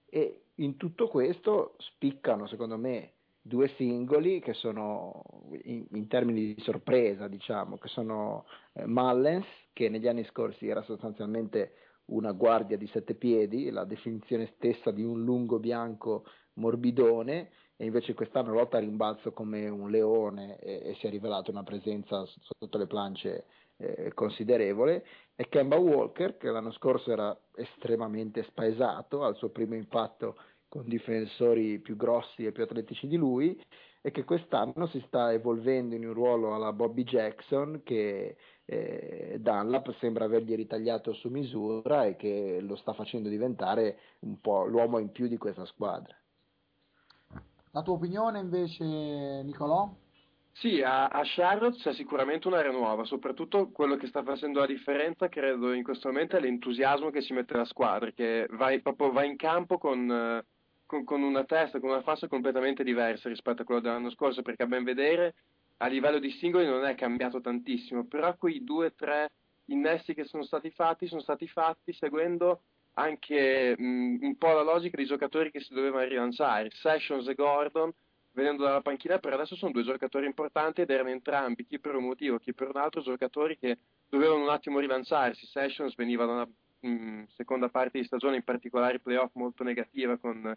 E in tutto questo spiccano, secondo me, due singoli che sono in, in termini di sorpresa, diciamo, che sono eh, Mullens, che negli anni scorsi era sostanzialmente una guardia di sette piedi, la definizione stessa di un lungo bianco morbidone, e invece quest'anno lotta a rimbalzo come un leone e, e si è rivelato una presenza sotto le planche eh, considerevole, e Kemba Walker, che l'anno scorso era estremamente spaesato al suo primo impatto con difensori più grossi e più atletici di lui, e che quest'anno si sta evolvendo in un ruolo alla Bobby Jackson che eh, Dunlap sembra avergli ritagliato su misura e che lo sta facendo diventare un po' l'uomo in più di questa squadra. La tua opinione invece, Nicolò? Sì, a, a Charlotte c'è sicuramente un'area nuova, soprattutto quello che sta facendo la differenza, credo, in questo momento è l'entusiasmo che ci mette la squadra, che va, proprio va in campo con, con, con, una testa, con una faccia completamente diversa rispetto a quello dell'anno scorso, perché a ben vedere a livello di singoli non è cambiato tantissimo, però quei due o tre innesti che sono stati fatti sono stati fatti seguendo anche mh, un po' la logica dei giocatori che si dovevano rilanciare, Sessions e Gordon venendo dalla panchina per adesso sono due giocatori importanti ed erano entrambi, chi per un motivo, chi per un altro, giocatori che dovevano un attimo rilanciarsi. Sessions veniva da una, mh, seconda parte di stagione, in particolare playoff molto negativa con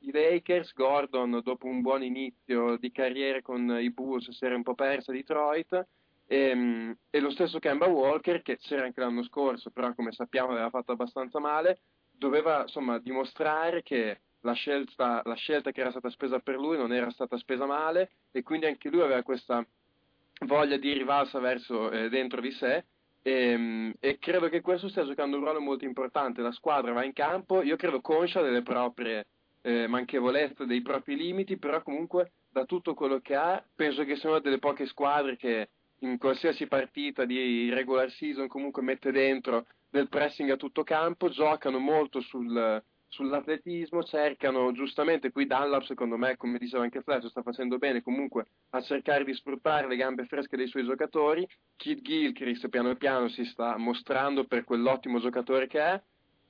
i Lakers. Gordon, dopo un buon inizio di carriera con i Bulls, si era un po' persa a Detroit. E, ehm, e, lo stesso Kemba Walker, che c'era anche l'anno scorso, però come sappiamo aveva fatto abbastanza male, doveva insomma dimostrare che la scelta, la scelta che era stata spesa per lui non era stata spesa male e quindi anche lui aveva questa voglia di rivalsa verso eh, dentro di sé e, ehm, e, credo che questo stia giocando un ruolo molto importante. La squadra va in campo, io credo conscia delle proprie eh, manchevolezze, dei propri limiti, però comunque da tutto quello che ha, penso che sia una delle poche squadre che in qualsiasi partita di regular season comunque mette dentro del pressing a tutto campo, giocano molto sul, sull'atletismo, cercano giustamente qui Dunlap secondo me come diceva anche Flash sta facendo bene comunque a cercare di sfruttare le gambe fresche dei suoi giocatori. Kid Gilchrist piano piano si sta mostrando per quell'ottimo giocatore che è.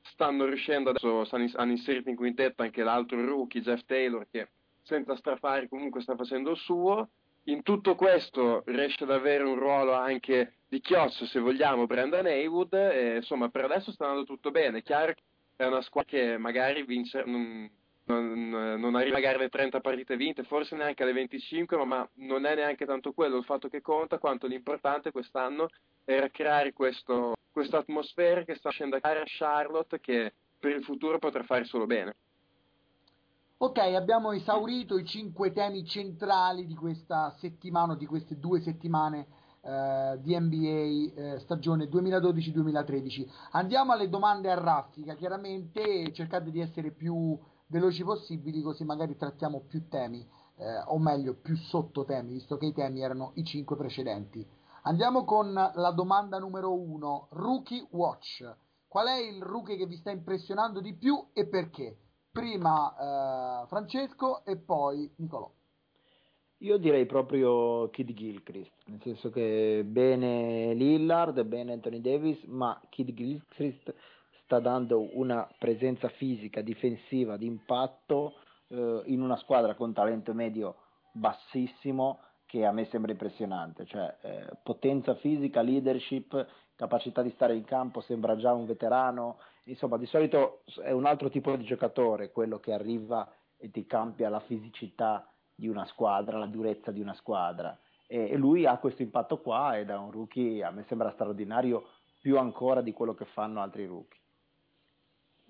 Stanno riuscendo adesso hanno inserito in quintetto anche l'altro rookie Jeff Taylor che senza strafare comunque sta facendo il suo. In tutto questo riesce ad avere un ruolo anche di chioccio se vogliamo Brandon Haywood e insomma per adesso sta andando tutto bene. Chiaro che è una squadra che magari vince, non, non, non, arriva magari alle 30 partite vinte, forse neanche alle 25, ma, ma, non è neanche tanto quello il fatto che conta, quanto l'importante quest'anno era creare questo, questa atmosfera che sta facendo a Charlotte che per il futuro potrà fare solo bene. Ok, abbiamo esaurito i cinque temi centrali di questa settimana, di queste due settimane eh, di NBA eh, stagione 2012-2013. Andiamo alle domande a raffica, chiaramente cercate di essere più veloci possibili così magari trattiamo più temi, eh, o meglio più sottotemi, visto che i temi erano i cinque precedenti. Andiamo con la domanda numero uno, Rookie Watch. Qual è il rookie che vi sta impressionando di più e perché? Prima eh, Francesco e poi Nicolò. Io direi proprio Kid Gilchrist, nel senso che bene Lillard, bene Anthony Davis, ma Kid Gilchrist sta dando una presenza fisica, difensiva, di impatto eh, in una squadra con talento medio bassissimo che a me sembra impressionante, cioè eh, potenza fisica, leadership, capacità di stare in campo, sembra già un veterano, insomma di solito è un altro tipo di giocatore quello che arriva e ti cambia la fisicità di una squadra, la durezza di una squadra. E, e lui ha questo impatto qua e da un rookie a me sembra straordinario più ancora di quello che fanno altri rookie.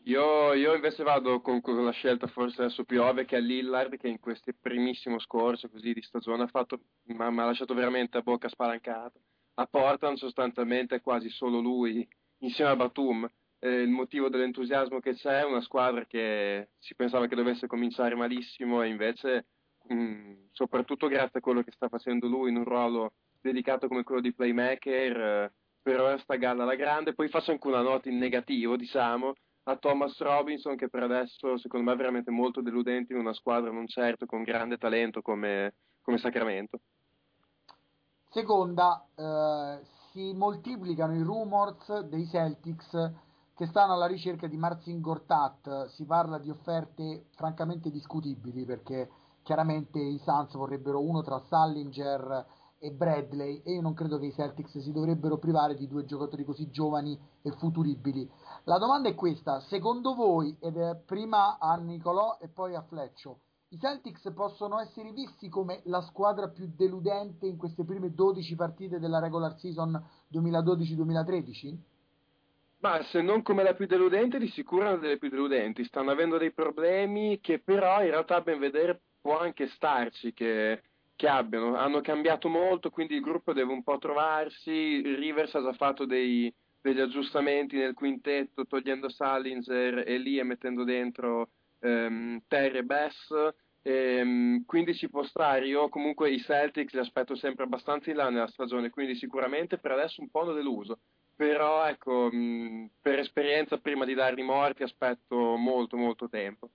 Io, io, invece vado con, con, la scelta forse adesso più ovvia che è Lillard che in questo primissimo scorso così di stagione ha fatto, mi ha lasciato veramente a bocca spalancata. A Portland sostanzialmente è quasi solo lui insieme a Batum. Eh, il motivo dell'entusiasmo che c'è è una squadra che si pensava che dovesse cominciare malissimo e invece mh, soprattutto grazie a quello che sta facendo lui in un ruolo dedicato come quello di playmaker, eh, per ora sta galla alla grande. Poi faccio anche una nota in negativo, diciamo, a Thomas Robinson che per adesso secondo me è veramente molto deludente in una squadra non certo con grande talento come, come Sacramento. Seconda, eh, si moltiplicano i rumors dei Celtics che stanno alla ricerca di Marcin Gortat, si parla di offerte francamente discutibili perché chiaramente i Suns vorrebbero uno tra Sallinger e Bradley e io non credo che i Celtics si dovrebbero privare di due giocatori così giovani e futuribili. La domanda è questa, secondo voi, ed è prima a Nicolò e poi a Fleccio, i Celtics possono essere visti come la squadra più deludente in queste prime 12 partite della regular season 2012-2013? Ma se non come la più deludente, di sicuro una delle più deludenti. Stanno avendo dei problemi che però in realtà ben vedere può anche starci che, che, abbiano. Hanno cambiato molto, quindi il gruppo deve un po' trovarsi. Rivers ha già fatto dei, degli aggiustamenti nel quintetto, togliendo Salinger e lì e mettendo dentro um, Terry e Bess. E, um, quindi ci può stare. Io comunque i Celtics li aspetto sempre abbastanza in là nella stagione, quindi sicuramente per adesso un po' hanno deluso. Però ecco, mh, per esperienza prima di darli morti aspetto molto molto tempo.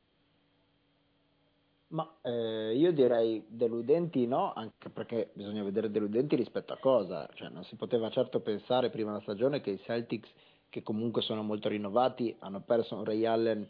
Ma eh, io direi deludenti no, anche perché bisogna vedere deludenti rispetto a cosa, cioè non si poteva certo pensare prima della stagione che i Celtics, che comunque sono molto rinnovati, hanno perso un Ray Allen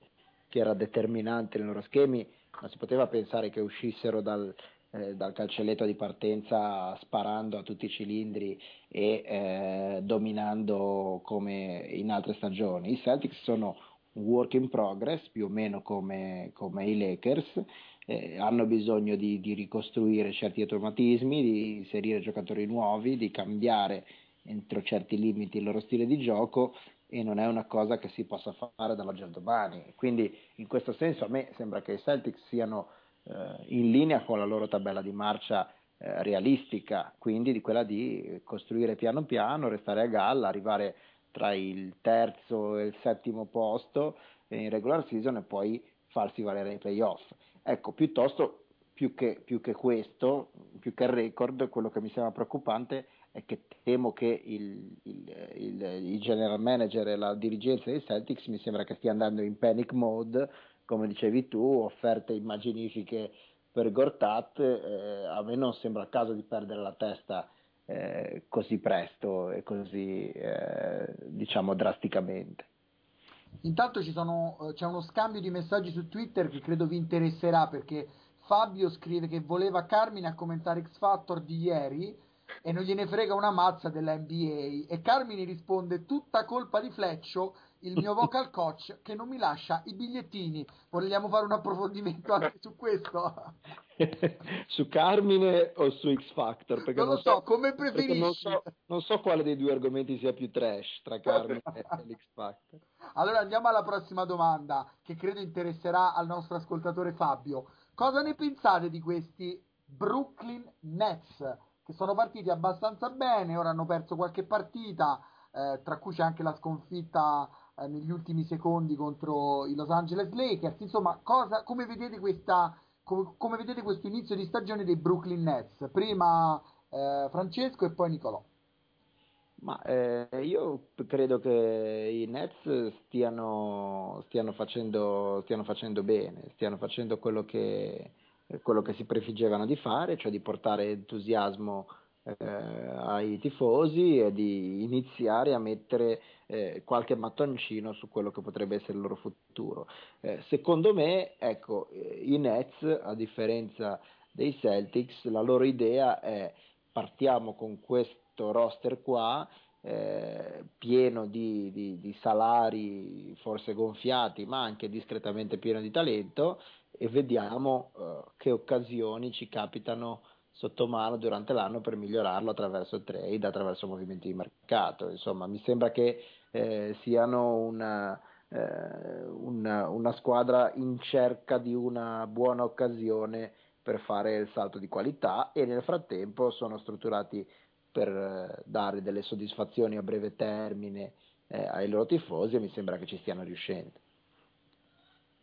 che era determinante nei loro schemi, non si poteva pensare che uscissero dal, eh, dal calcelletto di partenza sparando a tutti i cilindri e eh, dominando come in altre stagioni. I Celtics sono un work in progress, più o meno come, come i Lakers, eh, hanno bisogno di, di, ricostruire certi automatismi, di inserire giocatori nuovi, di cambiare entro certi limiti il loro stile di gioco e non è una cosa che si possa fare dall'oggi al domani. Quindi in questo senso a me sembra che i Celtics siano eh, in linea con la loro tabella di marcia eh, realistica, quindi di quella di costruire piano piano, restare a galla, arrivare tra il terzo e il settimo posto in regular season e poi farsi valere ai playoff. Ecco, piuttosto più che, più che questo, più che il record, quello che mi sembra preoccupante è che temo che il, il, il, il, general manager e la dirigenza dei Celtics mi sembra che stia andando in panic mode, come dicevi tu, offerte immaginifiche per Gortat, eh, a me non sembra il caso di perdere la testa eh, così presto e così eh, diciamo drasticamente. Intanto sono, eh, c'è uno scambio di messaggi su Twitter che credo vi interesserà perché Fabio scrive che voleva Carmine a commentare X Factor di ieri e non gliene frega una mazza della NBA e Carmine risponde tutta colpa di Fleccio il mio vocal coach che non mi lascia i bigliettini. Vogliamo fare un approfondimento anche su questo? Su Carmine o su X Factor? Perché non lo non so, so, come preferisci non so, non so, quale dei due argomenti sia più trash tra Carmine e l'X Factor. Allora andiamo alla prossima domanda che credo interesserà al nostro ascoltatore Fabio. Cosa ne pensate di questi Brooklyn Nets che sono partiti abbastanza bene, ora hanno perso qualche partita, eh, tra cui c'è anche la sconfitta eh, negli ultimi secondi contro i Los Angeles Lakers. Insomma, cosa, come, vedete questa, come, come, vedete questo inizio di stagione dei Brooklyn Nets? Prima eh, Francesco e poi Nicolò. Ma eh, io credo che i Nets stiano, stiano, facendo, stiano facendo bene, stiano facendo quello che, quello che si prefiggevano di fare, cioè di portare entusiasmo eh, ai tifosi e di iniziare a mettere eh, qualche mattoncino su quello che potrebbe essere il loro futuro. Eh, secondo me, ecco, eh, i Nets, a differenza dei Celtics, la loro idea è partiamo con questo roster qua, eh, pieno di, di, di, salari forse gonfiati, ma anche discretamente pieno di talento, e vediamo uh, che occasioni ci capitano sotto mano durante l'anno per migliorarlo attraverso trade, attraverso movimenti di mercato. Insomma, mi sembra che eh, siano una, eh, una, una, squadra in cerca di una buona occasione per fare il salto di qualità e nel frattempo sono strutturati per eh, dare delle soddisfazioni a breve termine eh, ai loro tifosi e mi sembra che ci stiano riuscendo.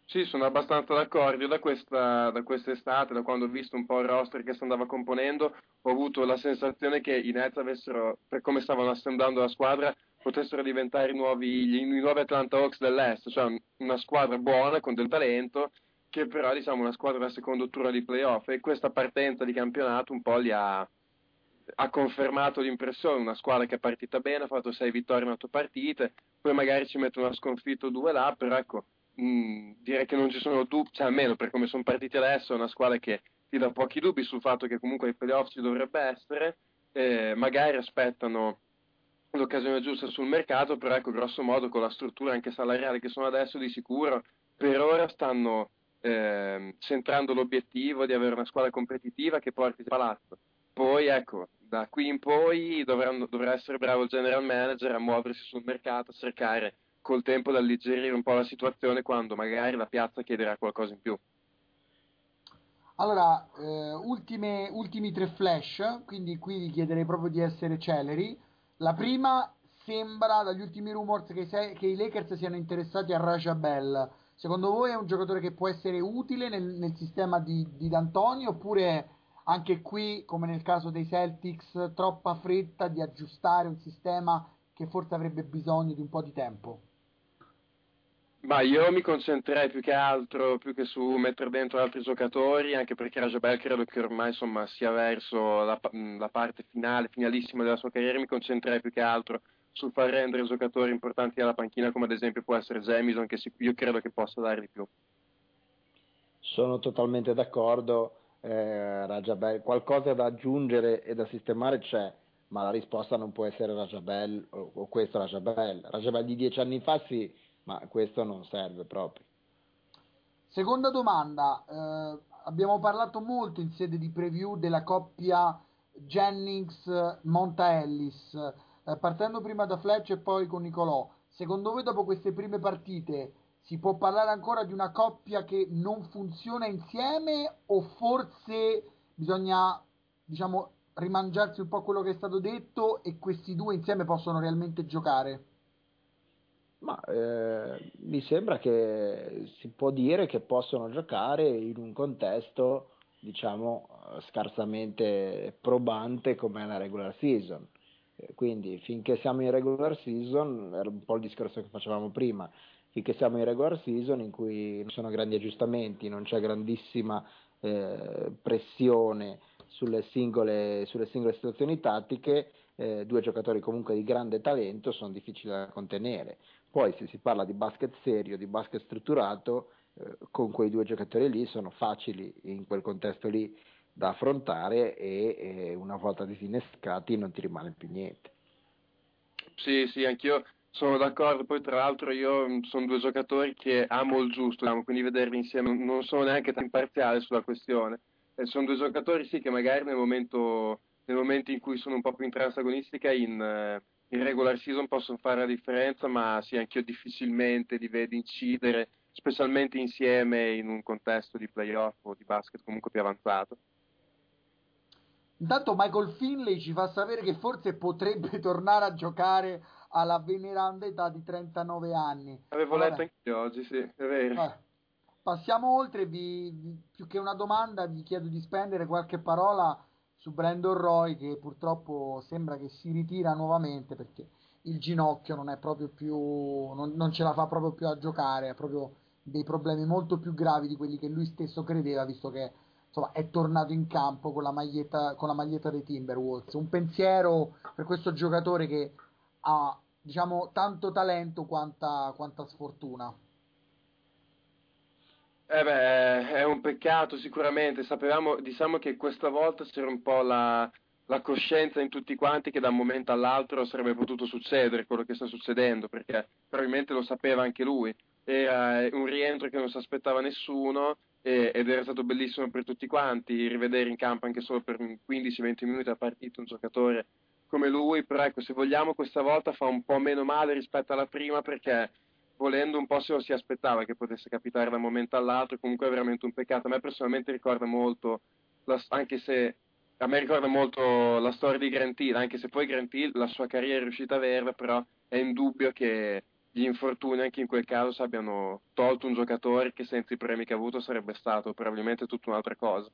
Sì, sono abbastanza d'accordo. Da, questa, da quest'estate, da quando ho visto un po' il roster che si andava componendo, ho avuto la sensazione che i Nets avessero, per come stavano assemblando la squadra, potessero diventare i nuovi, gli, i nuovi Atlanta Hawks dell'Est, cioè una squadra buona, con del talento, che però diciamo una squadra da secondo turno di playoff e questa partenza di campionato un po' li ha, ha confermato l'impressione, una squadra che è partita bene, ha fatto 6 vittorie in 8 partite, poi magari ci mette una sconfitta o due là, però ecco, mh, direi che non ci sono dubbi, cioè almeno per come sono partiti adesso, è una squadra che ti dà pochi dubbi sul fatto che comunque ai playoff ci dovrebbe essere, eh, magari aspettano l'occasione giusta sul mercato, però ecco, grosso modo con la struttura anche salariale che sono adesso di sicuro, per ora stanno eh, centrando l'obiettivo di avere una squadra competitiva che porti il palazzo. Poi ecco, da qui in poi dovranno, dovrà essere bravo il general manager a muoversi sul mercato, a cercare col tempo da alleggerire un po' la situazione quando magari la piazza chiederà qualcosa in più. Allora, eh, ultime, ultimi tre flash, quindi qui vi chiederei proprio di essere celeri. La prima sembra dagli ultimi rumors che, se, che i Lakers siano interessati a Raja Bell. Secondo voi è un giocatore che può essere utile nel, nel sistema di, di D'Antoni oppure anche qui, come nel caso dei Celtics, troppa fretta di aggiustare un sistema che forse avrebbe bisogno di un po' di tempo? Ma io mi concentrerei più che altro, più che su mettere dentro altri giocatori, anche perché Rajabel credo che ormai insomma, sia verso la, la, parte finale, finalissima della sua carriera, mi concentrerei più che altro sul far rendere giocatori importanti alla panchina, come ad esempio può essere Jamison, che io credo che possa dare di più. Sono totalmente d'accordo. eh, Rajabel, qualcosa da aggiungere e da sistemare c'è, ma la risposta non può essere Rajabel o, o questo Rajabel. Rajabel di dieci anni fa sì, ma questo non serve proprio. Seconda domanda, eh, abbiamo parlato molto in sede di preview della coppia Jennings-Monta Ellis, eh, partendo prima da Fletch e poi con Nicolò. Secondo voi dopo queste prime partite si può parlare ancora di una coppia che non funziona insieme o forse bisogna diciamo rimangiarsi un po' quello che è stato detto e questi due insieme possono realmente giocare? Ma eh, mi sembra che si può dire che possono giocare in un contesto, diciamo, scarsamente probante come la regular season. Eh, quindi finché siamo in regular season, era un po' il discorso che facevamo prima, finché siamo in regular season in cui non sono grandi aggiustamenti, non c'è grandissima eh, pressione sulle singole, sulle singole situazioni tattiche, eh, due giocatori comunque di grande talento sono difficili da contenere. Poi se si parla di basket serio, di basket strutturato, eh, con quei due giocatori lì sono facili in quel contesto lì da affrontare e, e una volta disinnescati non ti rimane più niente. Sì, sì, anch'io sono d'accordo, poi tra l'altro io mm, sono due giocatori che amo il giusto, quindi vederli insieme non sono neanche tanto imparziale sulla questione. E sono due giocatori sì che magari nel momento, nel momento in cui sono un po' più in transagonistica in, eh, in regular season possono fare la differenza, ma sì, anch'io difficilmente li vedo incidere, specialmente insieme in un contesto di playoff o di basket comunque più avanzato. Intanto Michael Finley ci fa sapere che forse potrebbe tornare a giocare alla veneranda età di 39 anni. Avevo Vabbè. letto anche oggi, sì, è vero. Eh. Passiamo oltre, vi, vi, più che una domanda vi chiedo di spendere qualche parola su Brandon Roy che purtroppo sembra che si ritira nuovamente perché il ginocchio non è proprio più non, non, ce la fa proprio più a giocare, ha proprio dei problemi molto più gravi di quelli che lui stesso credeva, visto che insomma, è tornato in campo con la maglietta, con la maglietta dei Timberwolves. Un pensiero per questo giocatore che ha diciamo tanto talento quanta, quanta sfortuna. Eh beh, è un peccato sicuramente, sapevamo, diciamo che questa volta c'era un po' la, la coscienza in tutti quanti che da un momento all'altro sarebbe potuto succedere quello che sta succedendo, perché probabilmente lo sapeva anche lui. Era un rientro che non si aspettava nessuno e, ed era stato bellissimo per tutti quanti rivedere in campo anche solo per 15-20 minuti a partita un giocatore come lui, però ecco, se vogliamo questa volta fa un po' meno male rispetto alla prima perché volendo un po' se lo si aspettava che potesse capitare da un momento all'altro, comunque è veramente un peccato. A me personalmente ricorda molto, la, anche se a me ricorda molto la storia di Grant Hill, anche se poi Grant Hill la sua carriera è riuscita a averla, però è indubbio che gli infortuni anche in quel caso abbiano tolto un giocatore che senza i premi che ha avuto sarebbe stato probabilmente tutta un'altra cosa.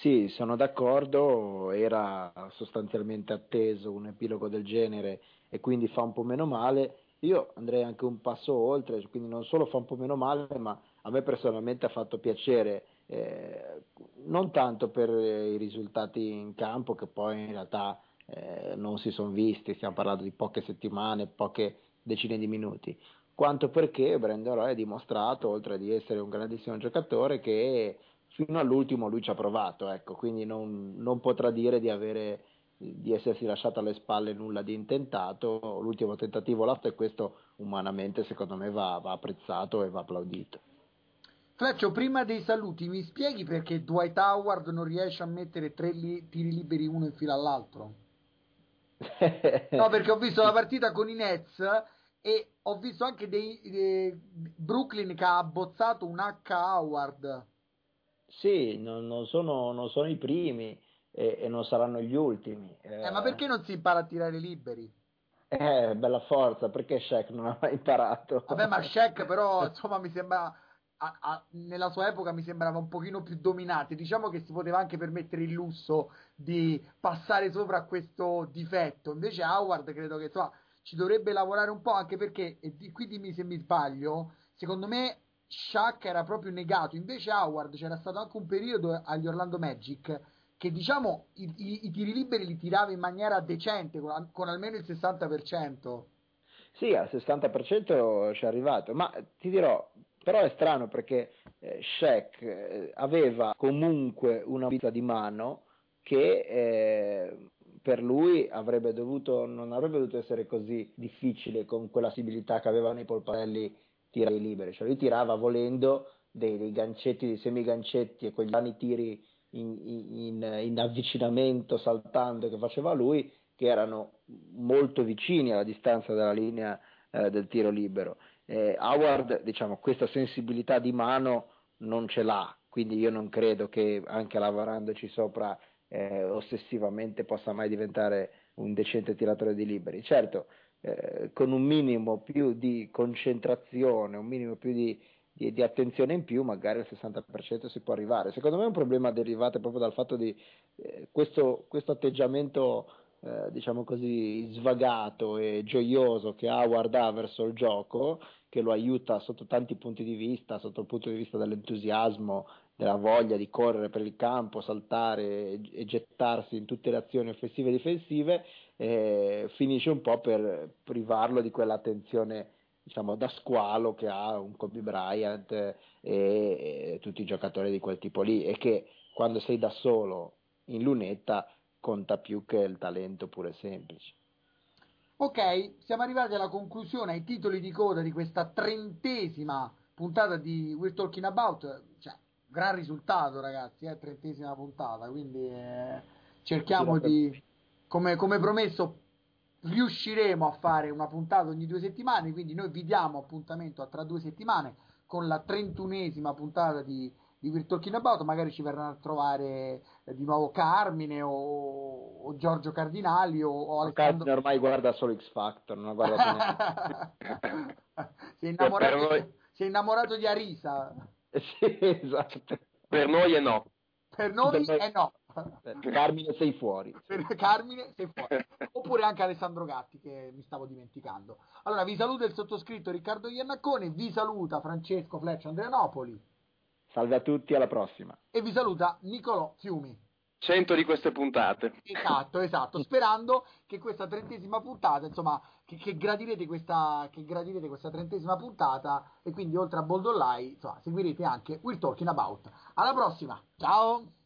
Sì, sono d'accordo, era sostanzialmente atteso un epilogo del genere e quindi fa un po' meno male io andrei anche un passo oltre, quindi non solo fa un po' meno male, ma a me personalmente ha fatto piacere, eh, non tanto per i risultati in campo che poi in realtà eh, non si sono visti, stiamo parlando di poche settimane, poche decine di minuti, quanto perché Brandon Roy ha dimostrato, oltre di essere un grandissimo giocatore, che fino all'ultimo lui ci ha provato, ecco, quindi non, non potrà dire di avere di essersi lasciato alle spalle nulla di intentato, l'ultimo tentativo l'ha fatto e questo umanamente secondo me va, va apprezzato e va applaudito. Fleccio, prima dei saluti mi spieghi perché Dwight Howard non riesce a mettere tre li- tiri liberi uno in fila all'altro? no, perché ho visto la partita con i Nets e ho visto anche dei, dei Brooklyn che ha abbozzato un H Howard. Sì, non, non, sono, non sono i primi e, e non saranno gli ultimi. Eh, ma perché non si impara a tirare liberi? Eh, bella forza, perché Shaq non ha mai imparato? Vabbè, ma Shaq però, insomma, mi sembra... A, a, nella sua epoca mi sembrava un pochino più dominante. Diciamo che si poteva anche permettere il lusso di passare sopra a questo difetto. Invece Howard credo che insomma, ci dovrebbe lavorare un po' anche perché, e di, qui dimmi se mi sbaglio, secondo me Shaq era proprio negato. Invece Howard c'era stato anche un periodo agli Orlando Magic che diciamo i, i, i, tiri liberi li tirava in maniera decente, con, con almeno il 60%. Sì, al 60% ci è arrivato, ma ti dirò, Però è strano perché eh, Shaq eh, aveva comunque una vita di mano che eh, per lui avrebbe dovuto, non avrebbe dovuto essere così difficile con quella possibilità che avevano i polparelli tirare liberi, cioè lui tirava volendo dei, dei gancetti, dei semigancetti e quegli anni tiri in, in, in, avvicinamento, saltando che faceva lui, che erano molto vicini alla distanza della linea eh, del tiro libero. Eh, Howard, diciamo, questa sensibilità di mano non ce l'ha, quindi io non credo che anche lavorandoci sopra eh, ossessivamente possa mai diventare un decente tiratore di liberi. Certo, eh, con un minimo più di concentrazione, un minimo più di, di, di, attenzione in più, magari al 60% si può arrivare. Secondo me è un problema derivato proprio dal fatto di eh, questo, questo, atteggiamento, eh, diciamo così, svagato e gioioso che Howard ha verso il gioco, che lo aiuta sotto tanti punti di vista, sotto il punto di vista dell'entusiasmo, della voglia di correre per il campo, saltare e, gettarsi in tutte le azioni offensive e difensive, eh, finisce un po' per privarlo di quell'attenzione diciamo, da squalo che ha un Kobe Bryant e, e, tutti i giocatori di quel tipo lì e che quando sei da solo in lunetta conta più che il talento pure semplice. Ok, siamo arrivati alla conclusione, ai titoli di coda di questa trentesima puntata di We're Talking About. Cioè, gran risultato, ragazzi, eh, trentesima puntata, quindi eh, cerchiamo di, come, come, promesso, riusciremo a fare una puntata ogni due settimane, quindi noi vi diamo appuntamento tra due settimane con la trentunesima puntata di, di We're Talking About, magari ci verranno a trovare eh, di nuovo Carmine o, o Giorgio Cardinali o, o Alessandro... Carmine ormai guarda solo X Factor, non guardato niente. si, è innamorato, si è innamorato di Arisa. sì, esatto. Per noi è no. Per noi è no. Carmine sei fuori. Per Carmine sei fuori. Oppure anche Alessandro Gatti che mi stavo dimenticando. Allora vi saluta il sottoscritto Riccardo Iannaccone, vi saluta Francesco Fleccio Andreanopoli. Salve a tutti, alla prossima. E vi saluta Nicolò Fiumi. 100 di queste puntate. Esatto, esatto, sperando che questa trentesima puntata, insomma, che, che, gradirete questa, che gradirete questa trentesima puntata e quindi oltre a Bold Online, insomma, seguirete anche We're Talking About. Alla prossima, ciao!